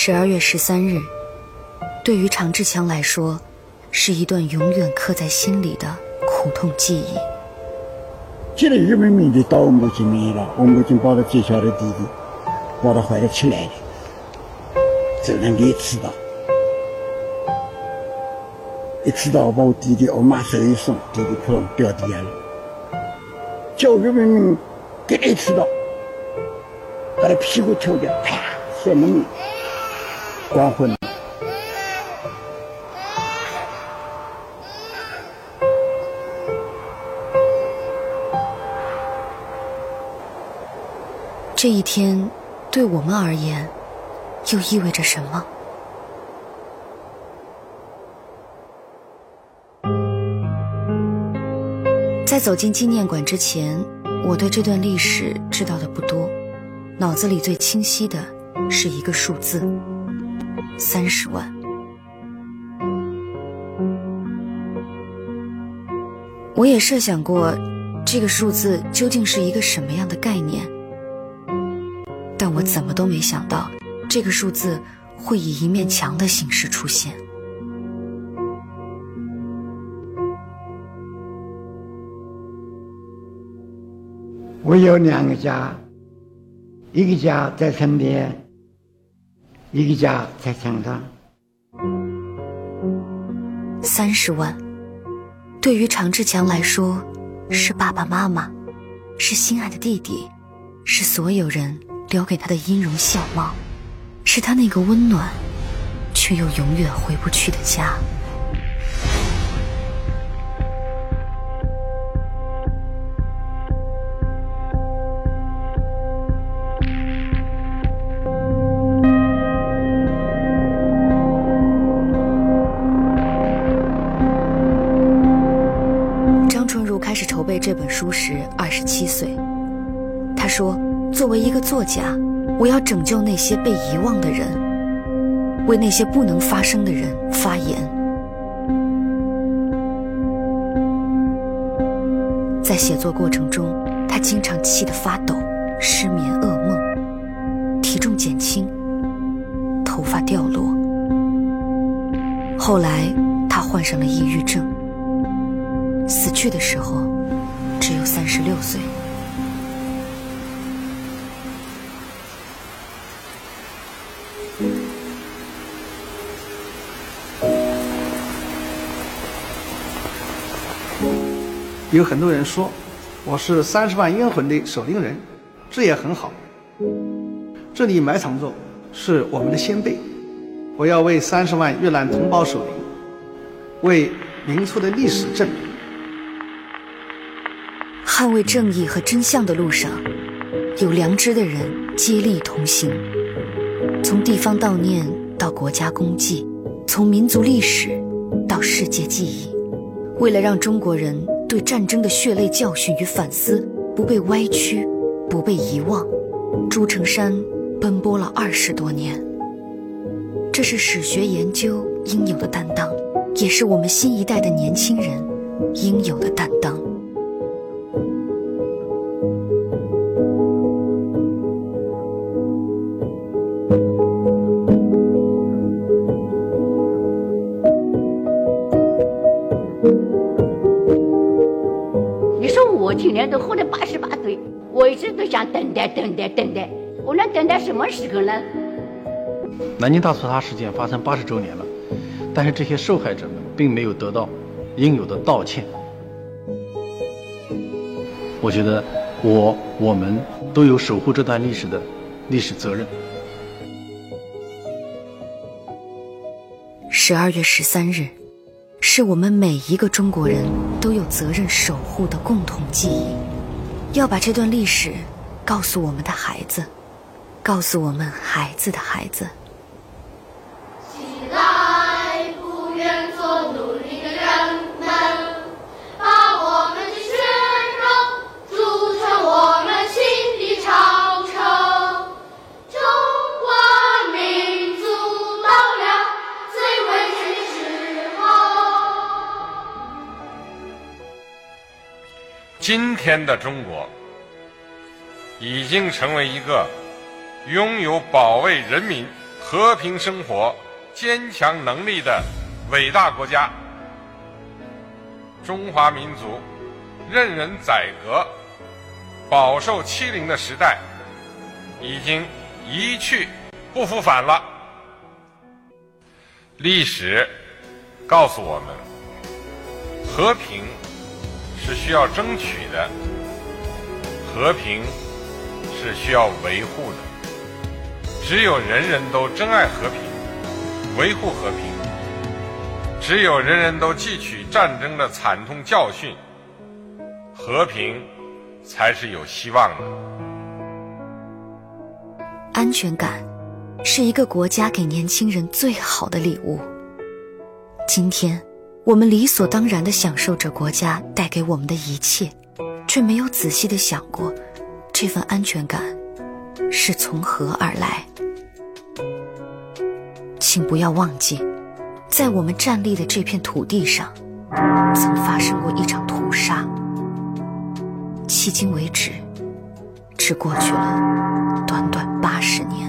十二月十三日，对于常志强来说，是一段永远刻在心里的苦痛记忆。接了日本兵的到我母亲面了，我母亲抱着最小的弟弟，抱到怀里起来了，只能给吃到。一吃到，把我弟弟我妈手一松，弟弟扑通掉地下了，叫日本兵给他吃到，把他屁股抽掉，啪，摔门里，光昏了。这一天，对我们而言，又意味着什么？在走进纪念馆之前，我对这段历史知道的不多，脑子里最清晰的是一个数字：三十万。我也设想过，这个数字究竟是一个什么样的概念。但我怎么都没想到，这个数字会以一面墙的形式出现。我有两个家，一个家在身边，一个家才强大。三十万，对于常志强来说，是爸爸妈妈，是心爱的弟弟，是所有人。留给他的音容笑貌，是他那个温暖却又永远回不去的家。备这本书时，二十七岁。他说。作为一个作家，我要拯救那些被遗忘的人，为那些不能发声的人发言。在写作过程中，他经常气得发抖，失眠、噩梦，体重减轻，头发掉落。后来，他患上了抑郁症，死去的时候只有三十六岁。有很多人说我是三十万冤魂的守灵人，这也很好。这里埋藏着是我们的先辈，我要为三十万越南同胞守灵，为民族的历史证明。捍卫正义和真相的路上，有良知的人接力同行。从地方悼念到国家公祭，从民族历史到世界记忆，为了让中国人。对战争的血泪教训与反思不被歪曲，不被遗忘，朱成山奔波了二十多年。这是史学研究应有的担当，也是我们新一代的年轻人应有的担当。都活了八十八岁，我一直都想等待、等待、等待。我能等待什么时候呢？南京大屠杀事件发生八十周年了，但是这些受害者们并没有得到应有的道歉。我觉得，我、我们都有守护这段历史的历史责任。十二月十三日。是我们每一个中国人都有责任守护的共同记忆，要把这段历史告诉我们的孩子，告诉我们孩子的孩子。今天的中国已经成为一个拥有保卫人民和平生活、坚强能力的伟大国家。中华民族任人宰割、饱受欺凌的时代已经一去不复返了。历史告诉我们，和平是需要争取的，和平是需要维护的。只有人人都珍爱和平，维护和平；只有人人都汲取战争的惨痛教训，和平才是有希望的。安全感是一个国家给年轻人最好的礼物。今天，我们理所当然的享受着国家带给我们的一切，却没有仔细的想过，这份安全感是从何而来。请不要忘记，在我们站立的这片土地上，曾发生过一场屠杀。迄今为止，只过去了短短八十年。